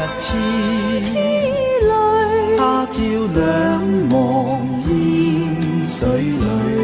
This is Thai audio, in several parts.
一天，他朝两忘烟水里。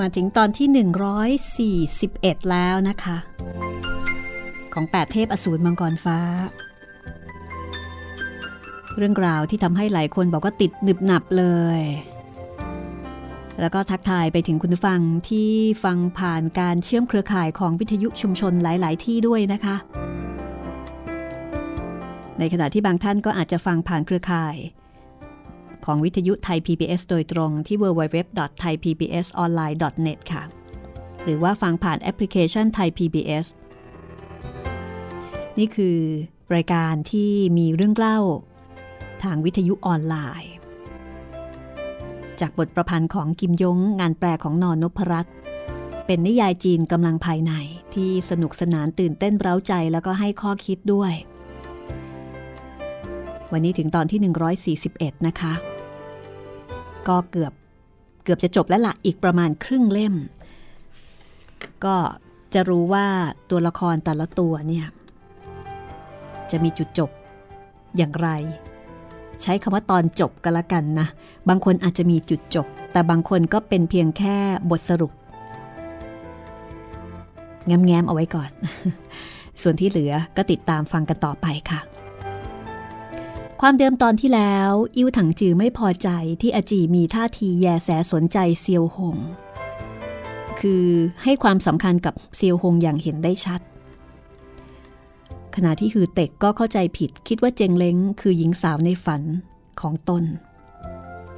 มาถึงตอนที่ 141 แล้วนะคะ ของ 8 เทพอสูรมังกรฟ้า เรื่องราวที่ทำให้หลายคนบอกว่าติดหนึบหนับเลย แล้วก็ทักทายไปถึงคุณผู้ฟังที่ฟังผ่านการเชื่อมเครือข่ายของวิทยุชุมชนหลาย ๆ ที่ด้วยนะคะ ในขณะที่บางท่านก็อาจจะฟังผ่านเครือข่าย ของวิทยุไทย PBS โดยตรงที่ www.thaipbsonline.net ค่ะ หรือว่าฟังผ่านแอปพลิเคชันไทย PBS นี่คือรายการที่มีเรื่องเล่า ทางวิทยุออนไลน์ จากบทประพันธ์ของกิมยงงานแปลของนอนนพรัตน์เป็นนิยายจีนกำลังภายในที่สนุกสนานตื่นเต้นเร้าใจแล้วก็ให้ข้อคิดด้วย วันนี้ถึงตอนที่ 141 นะคะ ก็เกือบเกือบจะจบแล้วละอีกประมาณครึ่งเล่ม ก็จะรู้ว่าตัวละครแต่ละตัวเนี่ยจะมีจุดจบอย่างไร ใช้คำว่าตอนจบก็แล้วกันนะ บางคนอาจจะมีจุดจบ แต่บางคนก็เป็นเพียงแค่บทสรุปแง้มๆเอาไว้ก่อน ส่วนที่เหลือก็ติดตามฟังกันต่อไปค่ะ ความเดิมตอนที่แล้ว อิ้วถังจือไม่พอใจที่อาจีมีท่าทีแยแสสนใจเซียวหง คือให้ความสำคัญกับเซียวหงอย่างเห็นได้ชัด ขณะที่ฮือเต็กก็เข้าใจผิดคิดว่าเจงเล้งคือหญิงสาวในฝันของตน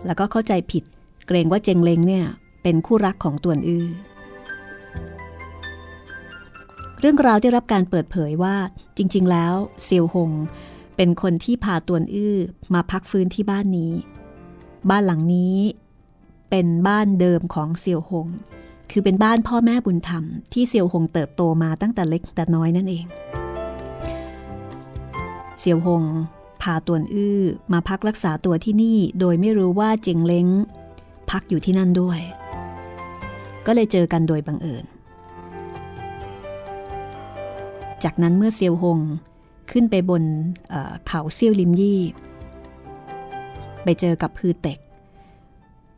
แล้วก็เข้าใจผิด เกรงว่าเจงเล้งเนี่ยเป็นคู่รักของตวนอื้อเรื่องราวได้รับการเปิดเผยว่าจริง ๆ แล้วเซียวหง เป็นคนที่พาตวนอื้อมาพักฟื้นที่บ้านนี้ บ้านหลังนี้เป็นบ้านเดิมของเซียวหง คือเป็นบ้านพ่อแม่บุญธรรมที่เซียวหงเติบโตมาตั้งแต่เล็กแต่น้อยนั่นเองเซียวหงพาตวนอื้อมาพักรักษาตัวที่นี่โดยไม่รู้ว่าเจงเล้ง พักอยู่ที่นั่นด้วย ก็เลยเจอกันโดยบังเอิญ จากนั้นเมื่อเซียวหง ขึ้นไปบนเขาเซี่ยวลิมยี่ ไปเจอกับฮือเต็ก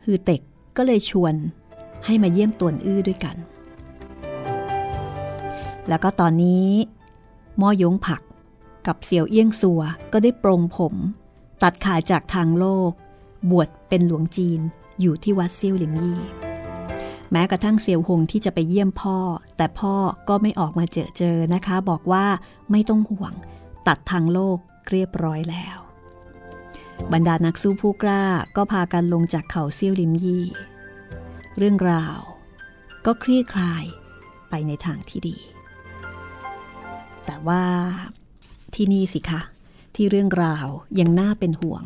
ฮือเต็กก็เลยชวนให้มาเยี่ยมตวนอื้อด้วยกัน แล้วก็ตอนนี้มอยงผักกับเสี่ยวเอี้ยงซัวก็ได้ปรงผม ตัดขาดจากทางโลก บวชเป็นหลวงจีนอยู่ที่วัดเซี่ยวหลิมยี่แม้กระทั่งเสี่ยวหงที่จะไปเยี่ยมพ่อ แต่พ่อก็ไม่ออกมาเจอเจอนะคะ บอกว่าไม่ต้องห่วง ตัดทางโลกเรียบร้อยแล้ว บรรดานักสู้ผู้กล้าก็พากันลงจากเขาเซี่ยวลิมยี่ เรื่องราวก็คลี่คลายไปในทางที่ดี แต่ว่าที่นี่สิคะ ที่เรื่องราวยังน่าเป็นห่วง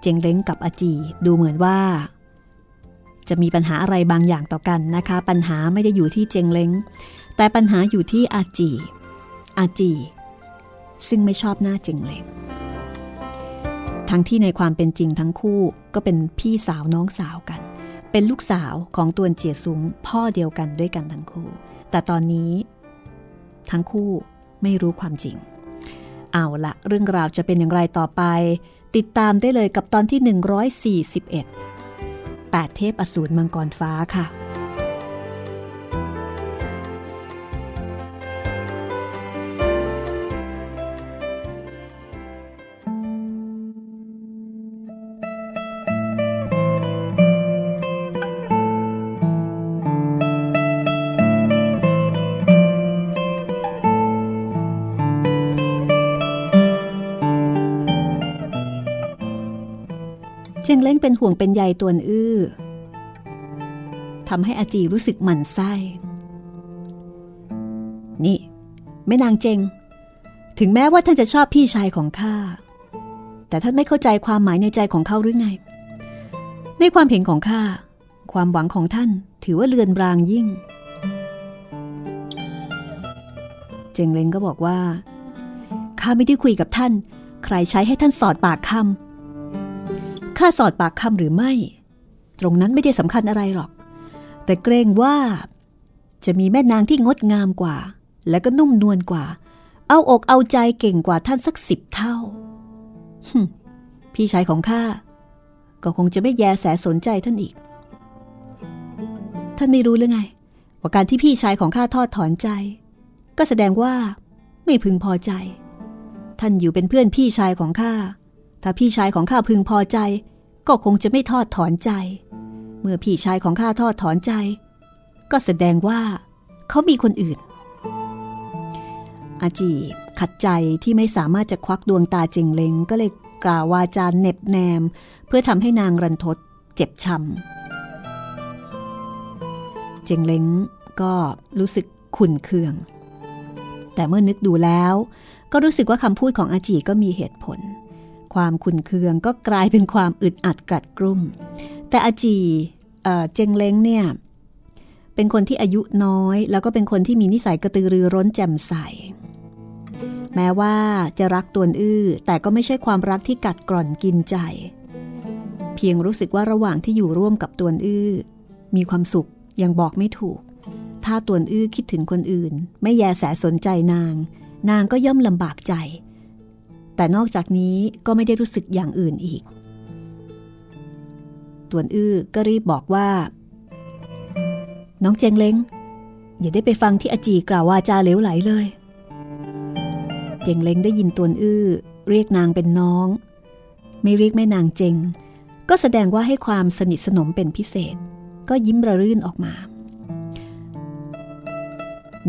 เจงเล้งกับอาจีดูเหมือนว่า จะมีปัญหาอะไรบางอย่างต่อกันนะคะ ปัญหาไม่ได้อยู่ที่เจงเล้งแต่ปัญหาอยู่ที่อาจี อาจี ซึ่งไม่ชอบหน้าเจงเลงทั้งที่ในความเป็นจริงทั้งคู่ก็เป็นพี่สาวน้องสาวกัน เป็นลูกสาวของตวนเจียซุงพ่อเดียวกันด้วยกันทั้งคู่ แต่ตอนนี้ ทั้งคู่ไม่รู้ความจริง เอาละเรื่องราวจะเป็นอย่างไรต่อไป ติดตามได้เลยกับตอนที่ 141 8 เทพอสูรมังกรฟ้าค่ะ เจงเป็นห่วงเป็นใยตัวอื้อทำให้อาจีรู้สึกหมั่นไส้ นี่แม่นางเจง ถึงแม้ว่าท่านจะชอบพี่ชายของข้า แต่ท่านไม่เข้าใจความหมายในใจของเขาหรือไง ในความเห็นของข้า ความหวังของท่านถือว่าเลือนรางยิ่ง เจงเล้งก็บอกว่าข้าไม่ได้คุยกับท่าน ใครใช้ให้ท่านสอดปากคำ ข้าสอดปากคำหรือไม่ ตรงนั้นไม่ได้สำคัญอะไรหรอก แต่เกรงว่า จะมีแม่นางที่งดงามกว่า และก็นุ่มนวลกว่า เอาอกเอาใจเก่งกว่าท่านสักสิบเท่าพี่ชายของข้าก็คงจะไม่แยแสสนใจท่านอีก ท่านไม่รู้หรือไง ว่าการที่พี่ชายของข้าทอดถอนใจ ก็แสดงว่า ไม่พึงพอใจ ท่านอยู่เป็นเพื่อนพี่ชายของข้า ถ้าพี่ชายของข้าพึงพอใจ ก็คงจะไม่ทอดถอนใจ เมื่อพี่ชายของข้าทอดถอนใจ ก็แสดงว่าเขามีคนอื่น อาจีขัดใจที่ไม่สามารถจะควักดวงตาเจงเล้งก็เลยกล่าววาจาเน็บแนม เพื่อทำให้นางรันทดเจ็บช้ำเจงเล้งก็รู้สึกขุนเคือง แต่เมื่อนึกดูแล้ว ก็รู้สึกว่าคำพูดของอาจีก็มีเหตุผล ความขุนเคืองก็กลายเป็นความอึดอัดกรัดกรุ่ม แต่อาจีเเจงเล้งเนี่ยเป็นคนที่อายุน้อย แล้วก็เป็นคนที่มีนิสัยกระตือรือร้นแจ่มใส แม้ว่าจะรักตวนอื้อ แต่ก็ไม่ใช่ความรักที่กัดกร่อนกินใจ เพียงรู้สึกว่าระหว่างที่อยู่ร่วมกับตวนอื้อ มีความสุขยังบอกไม่ถูก ถ้าตวนอื้อคิดถึงคนอื่น ไม่แยแสสนใจนาง นางก็ย่อมลำบากใจ แต่นอกจากนี้ก็ไม่ได้รู้สึกอย่างอื่นอีก ตวนอื้อก็รีบบอกว่า น้องเจงเล้งอย่าได้ไปฟังที่อาจีกล่าววาจาเหลวไหลเลย เจงเล้งได้ยินตวนอื้อ เรียกนางเป็นน้อง ไม่เรียกแม่นางเจง ก็แสดงว่าให้ความสนิทสนมเป็นพิเศษ ก็ยิ้มระรื่นออกมา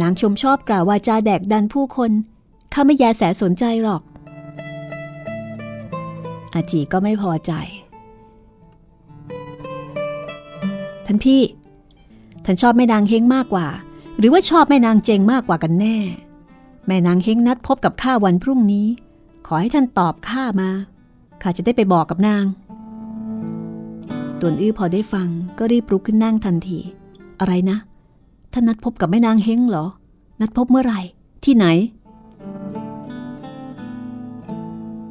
นางชมชอบกล่าววาจาแดกดันผู้คนข้าไม่แยแสสนใจหรอก อาจีก็ไม่พอใจ ท่านพี่ ท่านชอบแม่นางเฮงมากกว่า หรือว่าชอบแม่นางเจงมากกว่ากันแน่ แม่นางเฮงนัดพบกับข้าวันพรุ่งนี้ ขอให้ท่านตอบข้ามาข้าจะได้ไปบอกกับนางตวนอื้อพอได้ฟังก็รีบลุกขึ้นนั่งทันที อะไรนะท่านนัดพบกับแม่นางเฮงเหรอ นัดพบเมื่อไหร่ ที่ไหน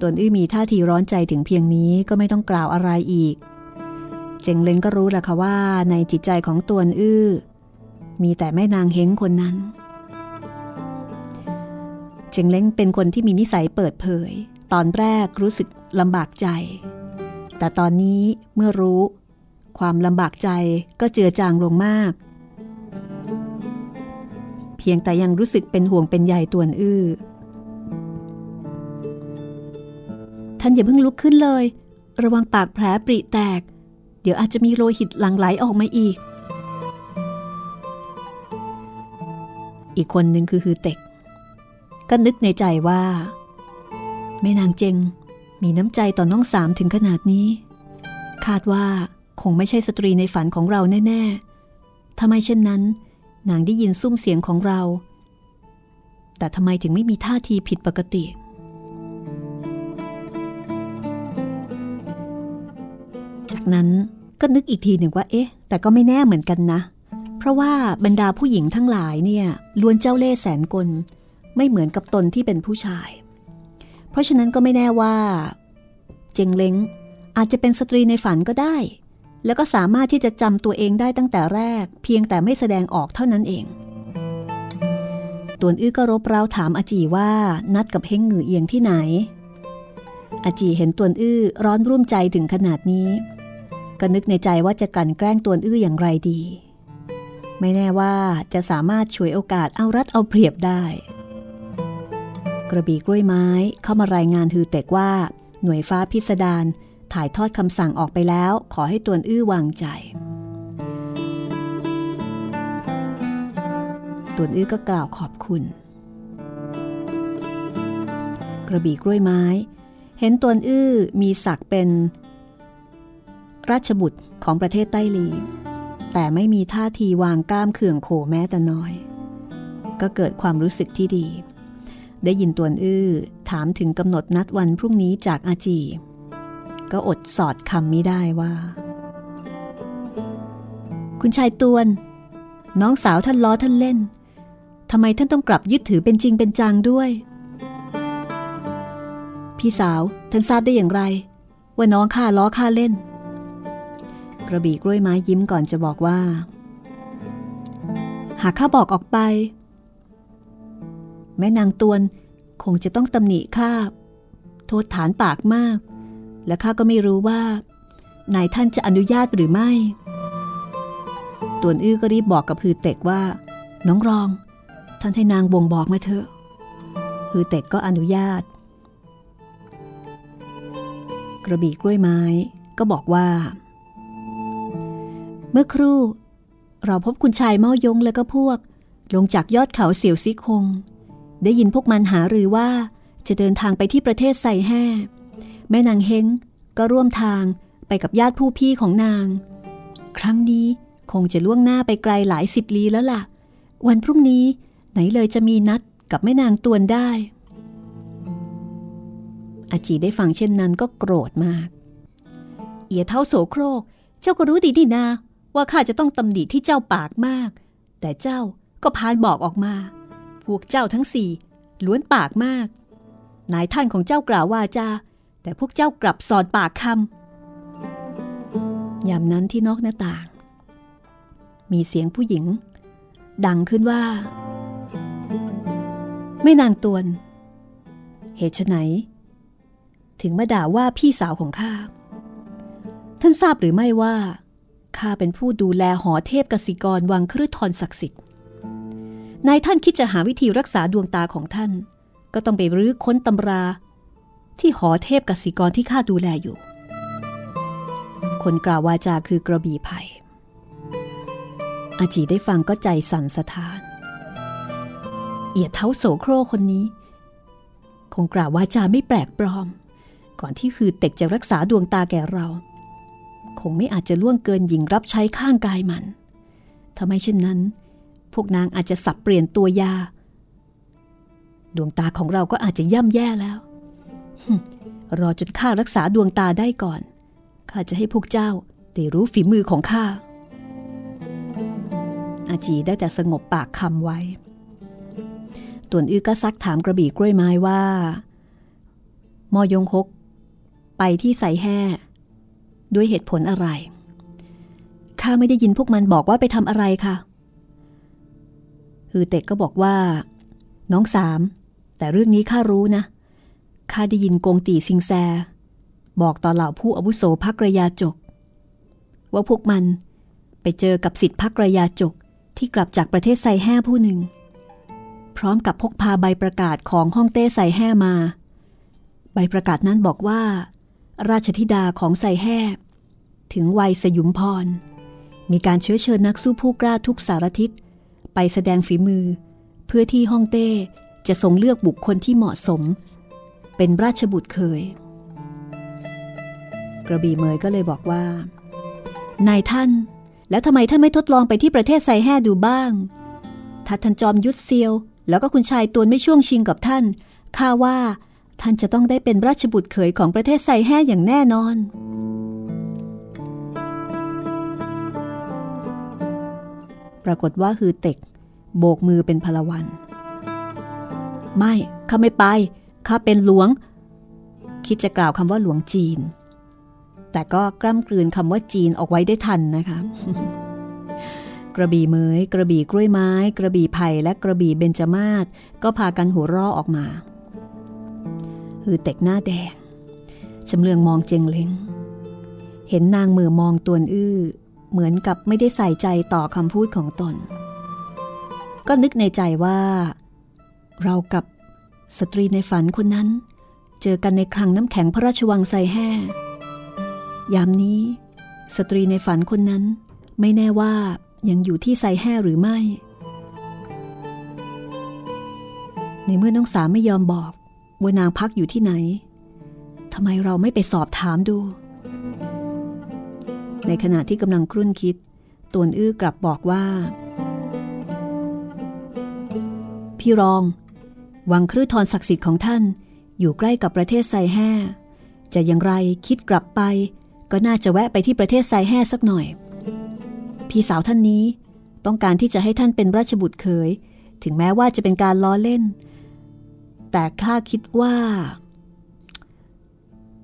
ตวนอื้อมีท่าทีร้อนใจถึงเพียงนี้ก็ไม่ต้องกล่าวอะไรอีก เจงเล้งก็รู้แหละค่ะว่าในจิตใจของตวนอื้อ มีแต่แม่นางเฮงคนนั้น เจงเล้งเป็นคนที่มีนิสัยเปิดเผย ตอนแรกรู้สึกลำบากใจ แต่ตอนนี้เมื่อรู้ ความลำบากใจก็เจือจางลงมาก เพียงแต่ยังรู้สึกเป็นห่วงเป็นใยตวนอื้อ ท่านอย่าเพิ่งลุกขึ้นเลย ระวังปากแผลปริแตก เดี๋ยวอาจจะมีโลหิตหลั่งไหลออกมาอีก อีกคนหนึ่งคือฮือเต็ก ก็นึกในใจว่าแม่นางเจงมีน้ำใจต่อน้องสามถึงขนาดนี้ คาดว่าคงไม่ใช่สตรีในฝันของเราแน่ๆทำไมเช่นนั้น นางได้ยินซุ้มเสียงของเรา แต่ทำไมถึงไม่มีท่าทีผิดปกติเจากนั้นก็นึกอีกทีหนึ่งว่า เอ๊ะ แต่ก็ไม่แน่เหมือนกันนะ เพราะว่าบรรดาผู้หญิงทั้งหลายเนี่ยล้วนเจ้าเล่ห์แสนกล ไม่เหมือนกับตนที่เป็นผู้ชาย เพราะฉะนั้นก็ไม่แน่ว่า เจงเล้งอาจจะเป็นสตรีในฝันก็ได้ แล้วก็สามารถที่จะจำตัวเองได้ตั้งแต่แรก เพียงแต่ไม่แสดงออกเท่านั้นเองตวนอื้อก็รบเร้าถามอาจีว่านัดกับเฮงหงือเอียงที่ไหนอาจีเห็นตวนอื้อร้อนรุ่มใจถึงขนาดนี้ ก็นึกในใจว่าจะกลั่นแกล้งตัวอื้ออย่างไรดี ไม่แน่ว่าจะสามารถช่วยโอกาสเอารัดเอาเปรียบได้ กระบี่กล้วยไม้เข้ามารายงานฮือเตกว่า หน่วยฟ้าพิสดารถ่ายทอดคำสั่งออกไปแล้ว ขอให้ตัวอื้อวางใจตัวอื้อก็กล่าวขอบคุณ กระบี่กล้วยไม้ เห็นตัวอื้อมีศักเป็น ราชบุตรของประเทศไต้ลี แต่ไม่มีท่าทีวางก้ามเขื่องโขแม้แต่น้อย ก็เกิดความรู้สึกที่ดี ได้ยินตวนอื้อถามถึงกำหนดนัดวันพรุ่งนี้จากอาจี ก็อดสอดคำไม่ได้ว่า คุณชายตวน น้องสาวท่านล้อท่านเล่นทำไมท่านต้องกลับยึดถือเป็นจริงเป็นจังด้วย พี่สาวท่านทราบได้อย่างไร ว่าน้องข้าล้อข้าเล่น กระบี่กล้วยไม้ยิ้มก่อนจะบอกว่า หากข้าบอกออกไป แม่นางตวนคงจะต้องตำหนิข้าโทษฐานปากมาก และข้าก็ไม่รู้ว่านายท่านจะอนุญาตหรือไม่ ตวนอื้อก็รีบบอกกับฮือเต็กว่า น้องรอง ท่านให้นางบ่งบอกมาเถอะฮือเต็กก็อนุญาต กระบี่กล้วยไม้ก็บอกว่า เมื่อครู่ เราพบคุณชายเมายงและก็พวก ลงจากยอดเขาเสียวซิคง ได้ยินพวกมันหาหรือว่าจะเดินทางไปที่ประเทศไซแห่แม่นางเฮงก็ร่วมทางไปกับญาติผู้พี่ของนาง ครั้งนี้คงจะล่วงหน้าไปไกลหลายสิบลี้แล้วล่ะ วันพรุ่งนี้ไหนเลยจะมีนัดกับแม่นางตวนได้ อาจีได้ฟังเช่นนั้นก็โกรธมาก เอียเท่าโสโครก เจ้าก็รู้ดีดีนา ว่าข้าจะต้องตำหนิที่เจ้าปากมาก แต่เจ้าก็พานบอกออกมา พวกเจ้าทั้งสี่ล้วนปากมาก นายท่านของเจ้ากล่าวว่าจา แต่พวกเจ้ากลับสอนปากคำยามนั้นที่นอกหน้าต่าง มีเสียงผู้หญิง ดังขึ้นว่า ไม่นางตวน เหตุไนถึงมาด่าว่าพี่สาวของข้าท่านทราบหรือไม่ว่า ข้าเป็นผู้ดูแลหอเทพกสิกรวังครืทรศักดิ์สิทธิ์นายท่านคิดจะหาวิธีรักษาดวงตาของท่าน ก็ต้องไปรื้อค้นตำรา ที่หอเทพกสิกรที่ข้าดูแลอยู่ คนกล่าววาจาคือกระบี่ไผ่อาจีได้ฟังก็ใจสั่นสะท้าน เอียดเท้าโสโครคนนี้ คงกล่าววาจาไม่แปลกปลอม ก่อนที่ฮือเต็กจะรักษาดวงตาแก่เรา คงไม่อาจจะล่วงเกินหญิงรับใช้ข้างกายมันทำไมเช่นนั้น พวกนางอาจจะสับเปลี่ยนตัวยา ดวงตาของเราก็อาจจะย่ำแย่แล้วรอจนข้ารักษาดวงตาได้ก่อนข้าจะให้พวกเจ้าได้รู้ฝีมือของข้าอาจีได้แต่สงบปากคำไว้ ตวนอื้อก็ซักถามกระบี่กล้วยไม้ว่า มอยงคกไปที่ใสแห่ ด้วยเหตุผลอะไร ข้าไม่ได้ยินพวกมันบอกว่าไปทำอะไรค่ะ ฮือเต็กก็บอกว่า น้องสาม แต่เรื่องนี้ข้ารู้นะ ข้าได้ยินกงตีซิงแซ บอกต่อเหล่าผู้อาวุโสพักระยาจก ว่าพวกมันไปเจอกับสิทธิพักระยาจกที่กลับจากประเทศไซแห่ผู้หนึ่ง พร้อมกับพกพาใบประกาศของฮ่องเต้ไซแห่มา ใบประกาศนั้นบอกว่า ราชธิดาของไซแห่ถึงวัยสยุมพร มีการเชื้อเชิญนักสู้ผู้กล้าทุกสารทิศ ไปแสดงฝีมือ เพื่อที่ฮ่องเต้จะทรงเลือกบุคคลที่เหมาะสม เป็นราชบุตรเคย กระบี่เมยก็เลยบอกว่า นายท่าน แล้วทำไมท่านไม่ทดลองไปที่ประเทศไซแห่ดูบ้าง ถ้าท่านจอมยุทธเซียว แล้วก็คุณชายตวนไม่ช่วงชิงกับท่านข้าว่า ท่านจะต้องได้เป็นราชบุตรเขยของประเทศไซแห่อย่างแน่นอน ปรากฏว่าฮือเต็ก โบกมือเป็นพลวัน ไม่ข้าไม่ไปข้าเป็นหลวง คิดจะกล่าวคำว่าหลวงจีน แต่ก็กล้ำกลืนคำว่าจีนออกไว้ได้ทันนะคะกระบี่เมยกระบี่กล้วยไม้ กระบี่ไผ่และกระบี่เบญจมาศก็พากันหัวเราะออกมา ฮือเต็กหน้าแดงชำเลืองมองเจงเล้ง เห็นนางมือมองตวนอื้อ เหมือนกับไม่ได้ใส่ใจต่อคำพูดของตน ก็นึกในใจว่า เรากับสตรีในฝันคนนั้น เจอกันในครังน้ำแข็งพระราชวังไซแห่ยามนี้ สตรีในฝันคนนั้น ไม่แน่ว่ายังอยู่ที่ไซแห่หรือไม่ ในเมื่อน้องสามไม่ยอมบอก ว่านางพักอยู่ที่ไหนทำไมเราไม่ไปสอบถามดู ในขณะที่กำลังครุ่นคิด ตวนอื้อกลับบอกว่า พี่รอง วังครืทรศักดิ์สิทธิ์ของท่าน อยู่ใกล้กับประเทศไซแห่จะอย่างไรคิดกลับไป ก็น่าจะแวะไปที่ประเทศไซแห่สักหน่อย พี่สาวท่านนี้ต้องการที่จะให้ท่านเป็นราชบุตรเคย ถึงแม้ว่าจะเป็นการล้อเล่น แต่ข้าคิดว่า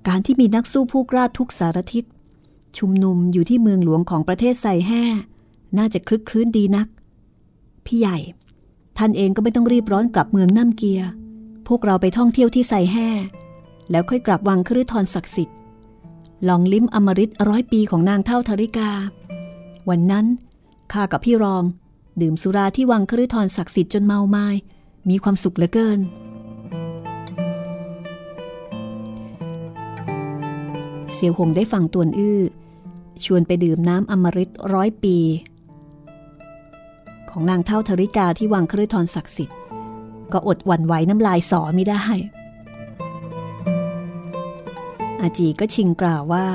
การที่มีนักสู้ผู้กล้าทุกสารทิศ ชุมนุมอยู่ที่เมืองหลวงของประเทศไซแห่น่าจะคลึกคลื้นดีนัก พี่ใหญ่ ท่านเองก็ไม่ต้องรีบร้อนกลับเมืองน้ำเกีย พวกเราไปท่องเที่ยวที่ไซแห่แล้วค่อยกลับวังครืทรศักดิ์สิทธิ์ ลองลิ้มอมฤตร้อยปีของนางเท่าธริกา วันนั้นข้ากับพี่รอง ดื่มสุราที่วังครืทรศักดิ์สิทธิ์จนเมาไมา้มีความสุขเหลือเกิน เสียวหงได้ฟังตวนอื้อ ชวนไปดื่มน้ำอมฤตร้อยปี ของนางเท่าธริกาที่วังครืทรศักดิ์สิทธิ์ ก็อดหวั่นไหวน้ำลายสอไม่ได้ อาจีก็ชิงกล่าวว่า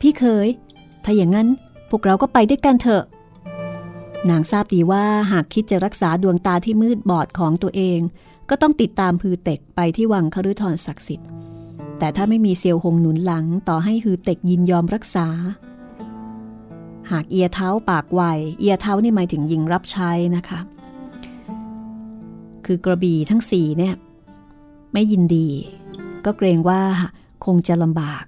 พี่เคย ถ้าอย่างนั้นพวกเราก็ไปด้วยกันเถอะ นางทราบดีว่าหากคิดจะรักษาดวงตาที่มืดบอดของตัวเอง ก็ต้องติดตามฮือเต็กไปที่วังคฤทรศักดิ์สิทธิ์ แต่ถ้าไม่มีเซียวหงหนุนหลังต่อให้ฮือเต็กยินยอมรักษา หากเอียเท้าปากไวเอียเท้านี่หมายถึงยิงรับใช้นะคะ คือกระบี่ทั้งสี่เนี่ยไม่ยินดี ก็เกรงว่าคงจะลำบาก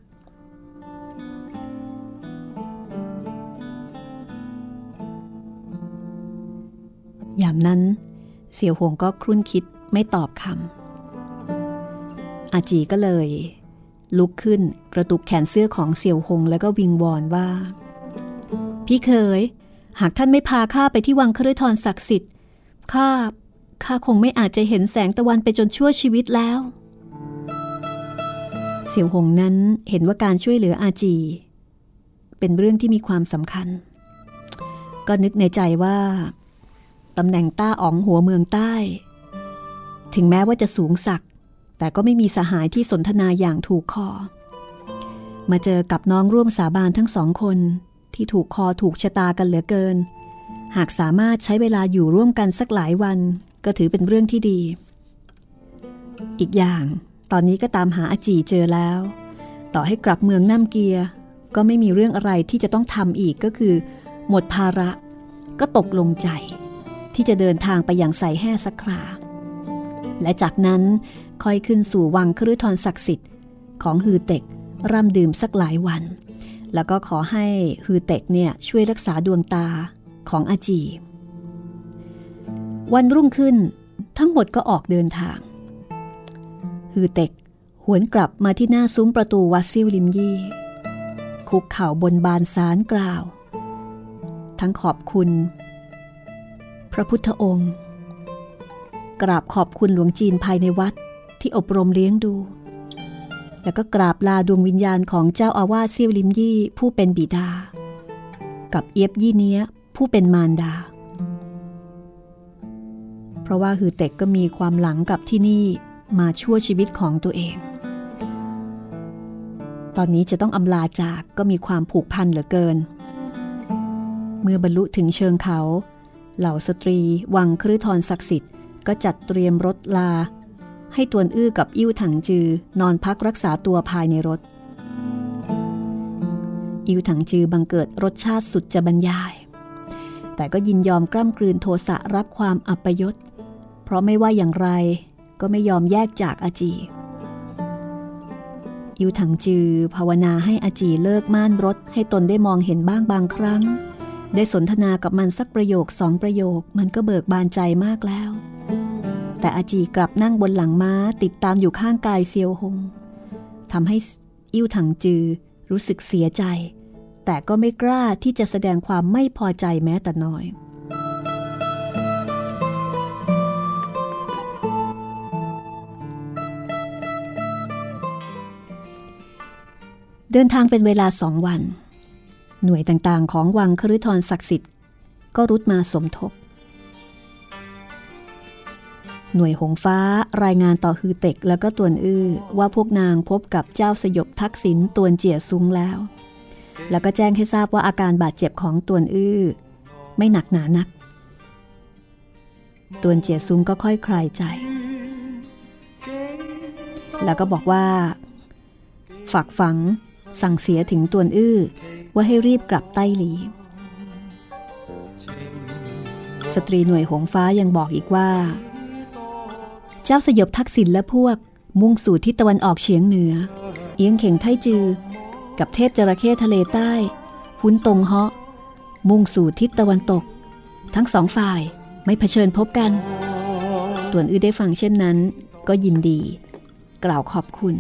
ยามนั้น เสี่ยวหงก็ครุ่นคิดไม่ตอบคำอาจีก็เลย ลุกขึ้นกระตุกแขนเสื้อของเสี่ยวหงแล้วก็วิงวอนว่า พี่เคย หากท่านไม่พาข้าไปที่วังคฤทรศักดิ์สิทธิ์ข้าข้าคงไม่อาจจะเห็นแสงตะวันไปจนชั่วชีวิตแล้ว เสี่ยวหงนั้นเห็นว่าการช่วยเหลืออาจี เป็นเรื่องที่มีความสำคัญ ก็นึกในใจว่าตำแหน่งต้าอ๋องหัวเมืองใต้ ถึงแม้ว่าจะสูงสัก แต่ก็ไม่มีสหายที่สนทนาอย่างถูกคอ มาเจอกับน้องร่วมสาบานทั้งสองคนที่ถูกคอถูกชะตากันเหลือเกิน หากสามารถใช้เวลาอยู่ร่วมกันสักหลายวัน ก็ถือเป็นเรื่องที่ดี อีกอย่าง ตอนนี้ก็ตามหาอาจีเจอแล้ว ต่อให้กลับเมืองน้ำเกียก็ไม่มีเรื่องอะไรที่จะต้องทำอีกก็คือ หมดภาระ ก็ตกลงใจ ที่จะเดินทางไปอย่างใส่แห่สักคราและจากนั้น ค่อยขึ้นสู่วังครุทรศักดิ์สิทธิ์ของฮือเต็กร่ำดื่มสักหลายวัน แล้วก็ขอให้ฮือเต็กเนี่ยช่วยรักษาดวงตาของอาจี วันรุ่งขึ้นทั้งหมดก็ออกเดินทาง ฮือเต็กหวนกลับมาที่หน้าซุ้มประตูวัดซิวลิมยี่ คุกเข่าบนบานสารกล่าว ทั้งขอบคุณ พระพุทธองค์ กราบขอบคุณหลวงจีนภายในวัด ที่อบรมเลี้ยงดู แล้วก็กราบลาดวงวิญญาณของเจ้าอาวาสเซียวลิมยี่ผู้เป็นบิดา กับเอียบยี่เนี้ยผู้เป็นมารดา เพราะว่าฮือเต็กก็มีความหลังกับที่นี่มาชั่วชีวิตของตัวเอง ตอนนี้จะต้องอำลาจากก็มีความผูกพันเหลือเกิน เมื่อบรรลุถึงเชิงเขา เหล่าสตรีวังครือทรศักดิ์สิทธิ์ก็จัดเตรียมรถลา ให้ตวนอื้อกับอิ่วถังจือนอนพักรักษาตัวภายในรถ อิ่วถังจือบังเกิดรสชาติสุดจะบรรยาย แต่ก็ยินยอมกล้ำกลืนโทสะรับความอัปยศ เพราะไม่ว่าอย่างไรก็ไม่ยอมแยกจากอาจี อิวถังจือภาวนาให้อาจีเลิกม่านรถให้ตนได้มองเห็นบ้างบางครั้ง ได้สนทนากับมันสักประโยคสองประโยคมันก็เบิกบานใจมากแล้ว แต่อาจีกลับนั่งบนหลังม้าติดตามอยู่ข้างกายเซียวหงทำให้อิวถังจือรู้สึกเสียใจ แต่ก็ไม่กล้าที่จะแสดงความไม่พอใจแม้แต่น้อย เดินทางเป็นเวลาสองวัน หน่วยต่างๆ ของวังครุทรศักดิ์สิทธิ์ ก็รุดมาสมทบ หน่วยหงฟ้ารายงานต่อฮือเต็กแล้วก็ตวนอื้อว่าพวกนางพบกับเจ้าสยบทักษิณตวนเจียซุงแล้ว แล้วก็แจ้งให้ทราบว่าอาการบาดเจ็บของตวนอื้อไม่หนักหนานัก ตวนเจียซุงก็ค่อยคลายใจ แล้วก็บอกว่า ฝากฝังสั่งเสียถึงตวนอื้อว่าให้รีบกลับใต้หลีสตรีหน่วยหงฟ้ายังบอกอีกว่า เจ้าสยบทักษิณและพวก มุ่งสู่ทิศตะวันออกเฉียงเหนือ เอียงเข่งไทจือ กับเทพจระเข้ทะเลใต้ หุนตงเหาะ มุ่งสู่ทิศตะวันตก ทั้งสองฝ่ายไม่เผชิญพบกันตวนอื้อได้ฟังเช่นนั้น ก็ยินดี กล่าวขอบคุณ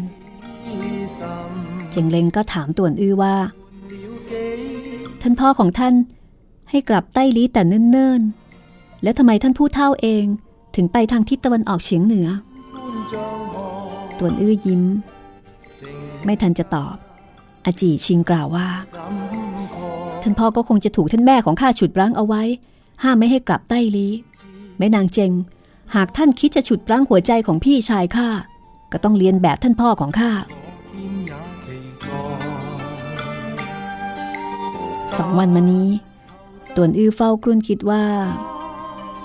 เจงเล้งก็ถามตวนอื้อว่า ท่านพ่อของท่านให้กลับใต้ลี้แต่เนิ่นๆ แล้วทำไมท่านผู้เท่าเอง ถึงไปทางทิศตะวันออกเฉียงเหนือ ตวนอื้อยิ้ม ไม่ทันจะตอบ อาจีชิงกล่าวว่า ท่านพ่อก็คงจะถูกท่านแม่ของข้าฉุดรั้งเอาไว้ ห้ามไม่ให้กลับใต้ลี้แม่นางเจง หากท่านคิดจะฉุดรั้งหัวใจของพี่ชายข้า ก็ต้องเรียนแบบท่านพ่อของข้าสองวันมานี้ ตวนอื้อเฝ้ากรุ่นคิดว่า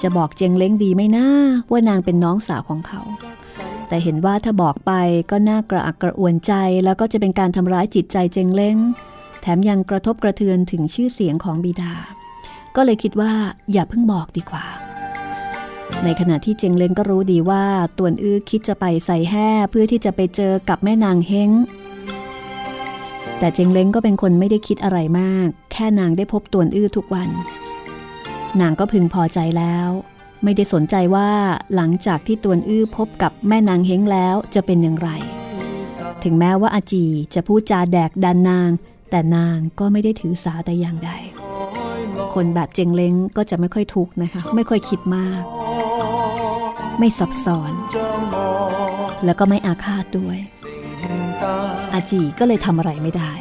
จะบอกเจงเล้งดีไหมนะว่านางเป็นน้องสาวของเขา แต่เห็นว่าถ้าบอกไปก็น่ากระอักกระอ่วนใจ แล้วก็จะเป็นการทำร้ายจิตใจเจงเล้ง แถมยังกระทบกระเทือนถึงชื่อเสียงของบิดา ก็เลยคิดว่าอย่าเพิ่งบอกดีกว่า ในขณะที่เจงเล้งก็รู้ดีว่าตวนอื้อคิดจะไปใส่แห่เพื่อที่จะไปเจอกับแม่นางเฮงแต่เจงเล้งก็เป็นคนไม่ได้คิดอะไรมาก แค่นางได้พบตวนอื้อทุกวัน นางก็พึงพอใจแล้ว ไม่ได้สนใจว่าหลังจากที่ตวนอื้อพบกับแม่นางเฮงแล้วจะเป็นอย่างไร ถึงแม้ว่าอาจีจะพูดจาแดกดันนาง แต่นางก็ไม่ได้ถือสาแต่อย่างใด คนแบบเจงเล้งก็จะไม่ค่อยทุกข์นะคะ ไม่ค่อยคิดมาก ไม่ซับซ้อน แล้วก็ไม่อาฆาตด้วย อาจีก็เลยทำอะไรไม่ได้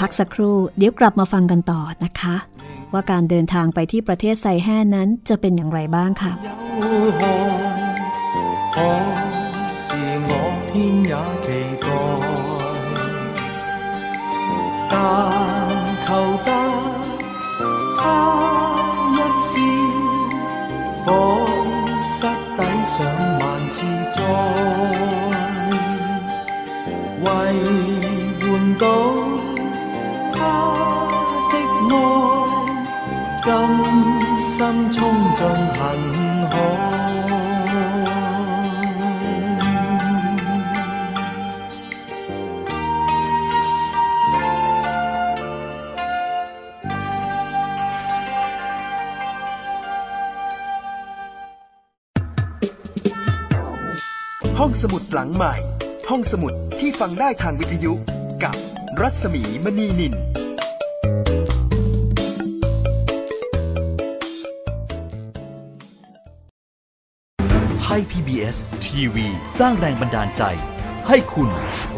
พักสักครู่เดี๋ยวกลับมาฟังกันต่อนะคะ ว่าการเดินทางไปที่ประเทศไซแห่นั้นจะเป็นอย่างไรบ้างค่ะ ฟังได้ทางวิทยุ กับรัศมีมณีนิน ไทย PBS ทีวีสร้างแรงบันดาลใจ ให้คุณ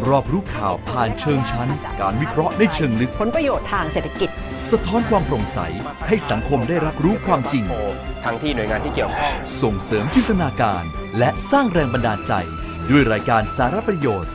รอบรู้ข่าวผ่านเชิงชั้น การวิเคราะห์ในเชิงลึก ผลประโยชน์ทางเศรษฐกิจ สะท้อนความโปร่งใส ให้สังคมได้รับรู้ความจริง ทั้งที่หน่วยงานที่เกี่ยวข้อง ส่งเสริมจินตนาการ และสร้างแรงบันดาลใจ ด้วยรายการสาระประโยชน์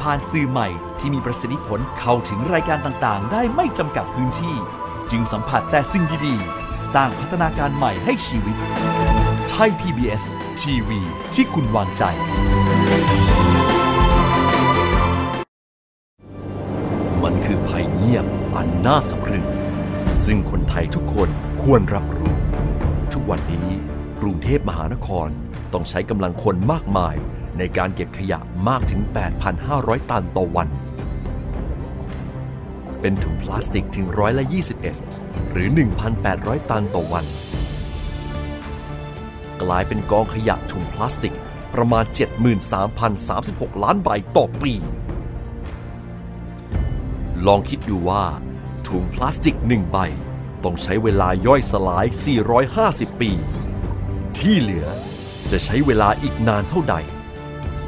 ผ่านสื่อใหม่ที่มีประสิทธิผลเข้าถึงรายการต่างๆ ได้ไม่จำกัดพื้นที่ จึงสัมผัสแต่สิ่งดีๆ สร้างพัฒนาการใหม่ให้ชีวิต ไทย PBS ทีวีที่คุณวางใจ มันคือภัยเงียบอันน่าสะพรึง ซึ่งคนไทยทุกคนควรรับรู้ ทุกวันนี้กรุงเทพมหานครต้องใช้กำลังคนมากมาย ในการเก็บขยะมากถึง 8,500 ตันต่อวัน เป็นถุงพลาสติกถึงร้อยละ21 หรือ 1,800 ตันต่อวัน กลายเป็นกองขยะถุงพลาสติกประมาณ 73,036 ล้านใบต่อปี ลองคิดดูว่า ถุงพลาสติกหนึ่งใบ ต้องใช้เวลาย่อยสลาย 450 ปี ที่เหลือจะใช้เวลาอีกนานเท่าใด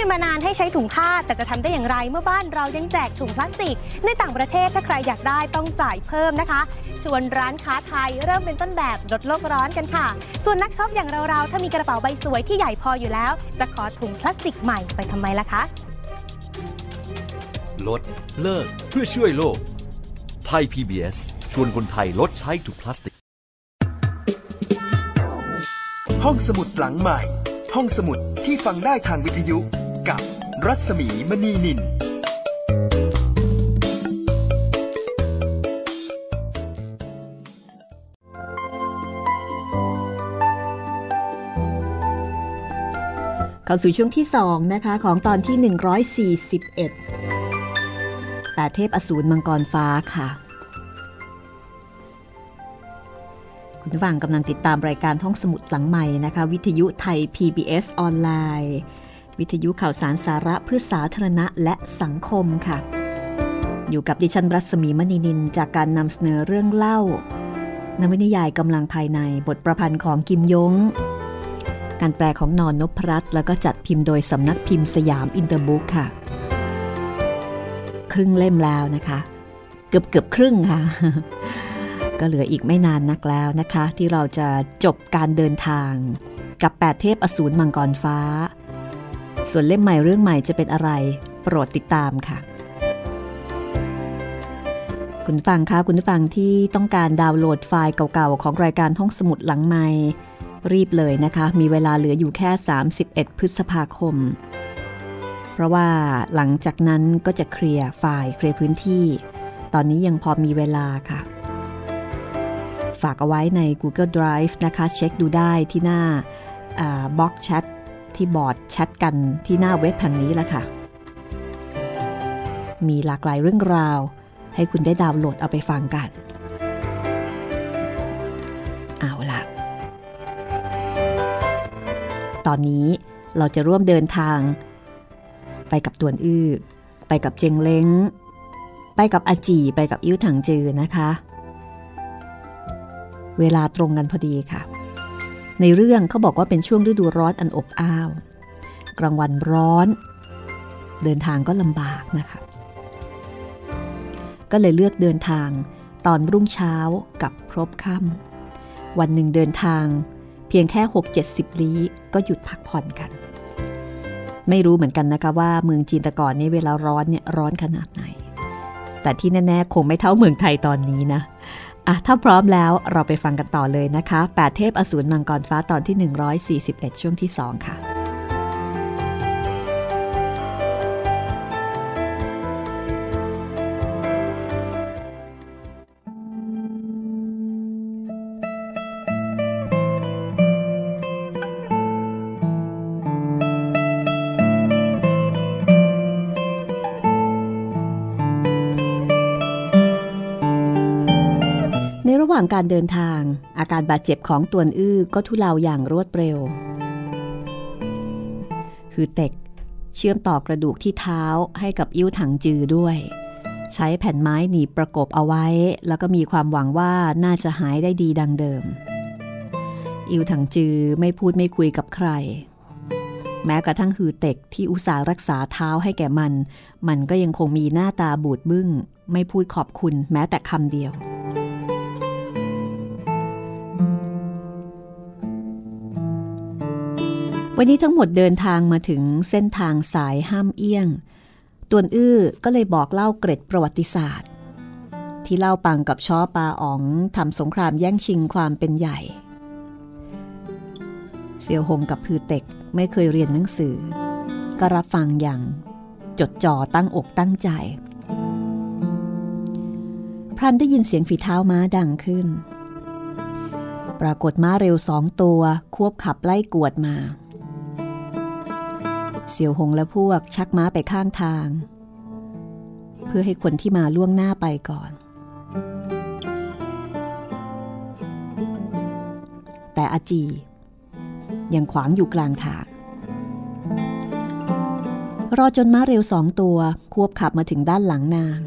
กันมานานให้ใช้ถุงผ้า แต่จะทำได้อย่างไรเมื่อบ้านเรายังแจกถุงพลาสติก ในต่างประเทศถ้าใครอยากได้ต้องจ่ายเพิ่มนะคะ ชวนร้านค้าไทยเริ่มเป็นต้นแบบลดโลกร้อนกันค่ะ ส่วนนักช็อปอย่างเราๆถ้ามีกระเป๋าใบสวยที่ใหญ่พออยู่แล้ว จะขอถุงพลาสติกใหม่ไปทำไมล่ะคะ ลดเลิกเพื่อช่วยโลก Thai PBS ชวนคนไทยลดใช้ถุงพลาสติก ห้องสมุดหลังใหม่ ห้องสมุดที่ฟังได้ทางวิทยุ กับรัศมีมณีนิลเข้าสู่ช่วงที่ 2 นะคะ ของตอนที่ 141แปดเทพอสูรมังกรฟ้าค่ะ คุณผู้ฟังกำลังติดตามรายการท้องสมุดหลังใหม่นะคะ วิทยุไทย PBS ออนไลน์ วิทยุข่าวสารสาระเพื่อสาธารณะและสังคมค่ะ อยู่กับดิฉันรัศมีมณีนินจากการนำเสนอเรื่องเล่านวนิยายกำลังภายในบทประพันธ์ของกิมยง การแปลของนอนนพรัตน์แล้วก็จัดพิมพ์โดยสำนักพิมพ์สยามอินเตอร์บุ๊คส์ค่ะ ครึ่งเล่มแล้วนะคะ เกือบเกือบครึ่งค่ะ ก็เหลืออีกไม่นานนักแล้วนะคะ ที่เราจะจบการเดินทางกับแปดเทพอสูรมังกรฟ้า ส่วนเล่มใหม่เรื่องใหม่จะเป็นอะไร โปรดติดตามค่ะ คุณฟังคะคุณฟังที่ต้องการดาวน์โหลดไฟล์เก่าๆ ของรายการห้องสมุดหลังไม้รีบเลยนะคะ มีเวลาเหลืออยู่แค่ 31 พฤษภาคม เพราะว่าหลังจากนั้นก็จะเคลียร์ไฟล์เคลียร์พื้นที่ ตอนนี้ยังพอมีเวลาค่ะฝากเอาไว้ใน Google Drive นะคะ เช็คดูได้ที่หน้าบล็อกแชท ที่บอร์ดแชทกันที่หน้าเว็บแห่งนี้แล้วค่ะ มีหลากหลายเรื่องราว ให้คุณได้ดาวน์โหลดเอาไปฟังกัน เอาล่ะตอนนี้เราจะร่วมเดินทาง ไปกับตวนอื้อ ไปกับเจงเล้ง ไปกับอาจีไปกับอิ้วถังจือนะคะ เวลาตรงกันพอดีค่ะ ในเรื่องเขาบอกว่าเป็นช่วงฤดูร้อนอันอบอ้าว กลางวันร้อน เดินทางก็ลำบากนะคะ ก็เลยเลือกเดินทางตอนรุ่งเช้ากับพรบค่ำวันหนึ่งเดินทางเพียงแค่ 6-70 ลี้ก็หยุดพักผ่อนกัน ไม่รู้เหมือนกันนะคะว่าเมืองจีนแต่ก่อนนี้เวลาร้อนเนี่ยร้อนขนาดไหน แต่ที่แน่ๆคงไม่เท่าเมืองไทยตอนนี้นะ อะถ้าพร้อมแล้วเราไปฟังกันต่อเลยนะคะ 8 เทพอสูรมังกรฟ้าตอนที่ 141 ช่วงที่ 2 ค่ะางการเดินทาง อาการบาดเจ็บของตวนอื้อก็ทุเลาอย่างรวดเร็ว คือเต็ก เชื่อมต่อกระดูกที่เท้าให้กับอิ้วถังจือด้วย ใช้แผ่นไม้หนีบประกบเอาไว้ แล้วก็มีความหวังว่าน่าจะหายได้ดีดังเดิม อิ้วถังจือไม่พูดไม่คุยกับใคร แม้กระทั่งฮือเต็กที่อุตส่าห์รักษาเท้าให้แก่มัน มันก็ยังคงมีหน้าตาบูดบึ้ง ไม่พูดขอบคุณแม้แต่คำเดียว วันนี้ทั้งหมดเดินทางมาถึงเส้นทางสายห้ามเอี้ยง ตวนอื้อก็เลยบอกเล่าเกร็ดประวัติศาสตร์ ที่เล่าปังกับช้อปาอ๋องทำสงครามแย่งชิงความเป็นใหญ่เสี่ยวหงกับพือเต็กไม่เคยเรียนหนังสือ ก็รับฟังอย่างจดจ่อตั้งอกตั้งใจ พรันได้ยินเสียงฝีเท้าม้าดังขึ้น ปรากฏม้าเร็วสองตัว ควบขับไล่กวดมา เสี่ยวหงและพวกชักม้าไปข้างทาง เพื่อให้คนที่มาล่วงหน้าไปก่อน แต่อาจี ยังขวางอยู่กลางทาง รอจนม้าเร็วสองตัวควบขับมาถึงด้านหลังนาง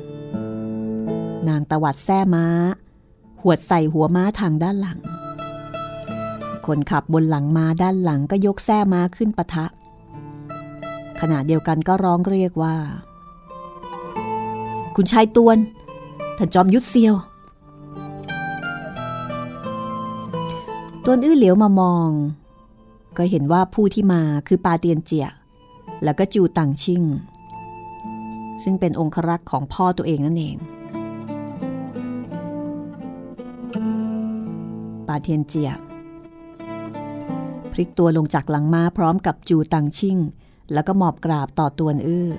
นางตวัดแส้ม้า หวดใส่หัวม้าทางด้านหลัง คนขับบนหลังม้าด้านหลังก็ยกแส้ม้าขึ้นปะทะ ขณะเดียวกันก็ร้องเรียกว่า คุณชายตวน ท่านจอมยุทธเซียวตวนอื้อเหลียวมามอง ก็เห็นว่าผู้ที่มาคือปาเตียนเจีย แล้วก็จูตังชิง ซึ่งเป็นองครักษ์ของพ่อตัวเองนั่นเอง ปาเทียนเจียพลิกตัวลงจากหลังม้าพร้อมกับจูตังชิง แล้วก็หมอบกราบต่อตวนอื้อ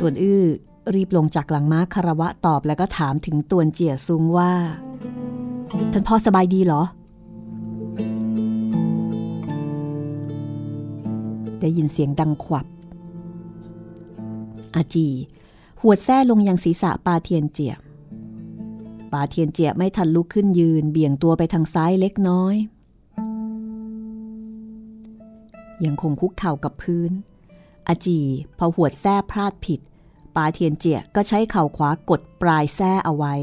ตวนอื้อรีบลงจากหลังม้าคารวะตอบแล้วก็ถามถึงตวนเจียซุงว่า ท่านพ่อสบายดีเหรอ ได้ยินเสียงดังขวับ อาจีหัวแส้ลงยังศีรษะปาเทียนเจียปาเทียนเจียไม่ทันลุกขึ้นยืน เบี่ยงตัวไปทางซ้ายเล็กน้อย ยังคงคุกเข่ากับพื้น อาจีพอหัวแส้พลาดผิด ปาเทียนเจียก็ใช้เข่าขวากดปลายแส้เอาไว้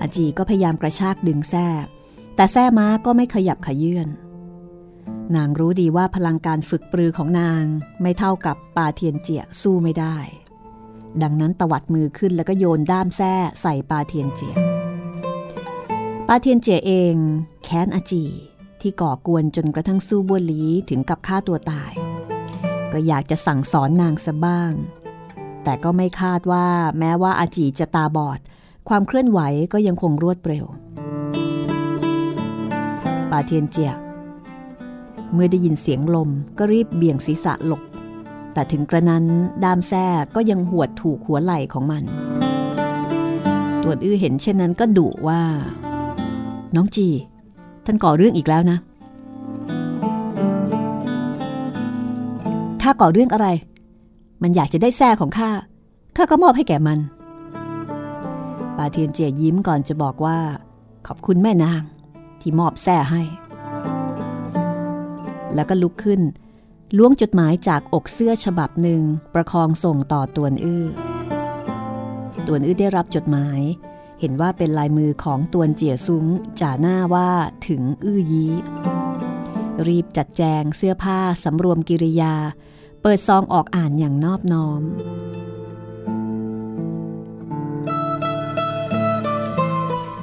อาจีก็พยายามกระชากดึงแส้แต่แส้ม้าก็ไม่ขยับขยื่นนางรู้ดีว่าพลังการฝึกปรือของนางไม่เท่ากับปาเทียนเจียสู้ไม่ได้ ดังนั้นตวัดมือขึ้นแล้วก็โยนด้ามแส้ใส่ปาเทียนเจียปาเทียนเจียเอง แค้นอาจี ที่ก่อกวนจนกระทั่งสู้บัวลีถึงกับฆ่าตัวตาย ก็อยากจะสั่งสอนนางซะบ้าง แต่ก็ไม่คาดว่าแม้ว่าอาจีจะตาบอด ความเคลื่อนไหวก็ยังคงรวดเร็วปาเทียนเจียเมื่อได้ยินเสียงลมก็รีบเบี่ยงศีรษะหลบ แต่ถึงกระนั้นดามแซ่ก็ยังหวดถูกหัวไหล่ของมันตวอื้อเห็นเช่นนั้นก็ดุว่า น้องจี ท่านก่อเรื่องอีกแล้วนะ ข้าก่อเรื่องอะไร มันอยากจะได้แซ่ของข้า ข้าก็มอบให้แก่มัน ปาเทียนเจียยิ้มก่อนจะบอกว่า ขอบคุณแม่นางที่มอบแซ่ให้ แล้วก็ลุกขึ้น ล้วงจดหมายจากอกเสื้อฉบับหนึ่งประคองส่งต่อตวนอื้อตวนอื้อได้รับจดหมาย เห็นว่าเป็นลายมือของตวนเจียซุ้งจ่าหน้าว่าถึงอื้อยี้ รีบจัดแจงเสื้อผ้าสำรวมกิริยา เปิดซองออกอ่านอย่างนอบน้อม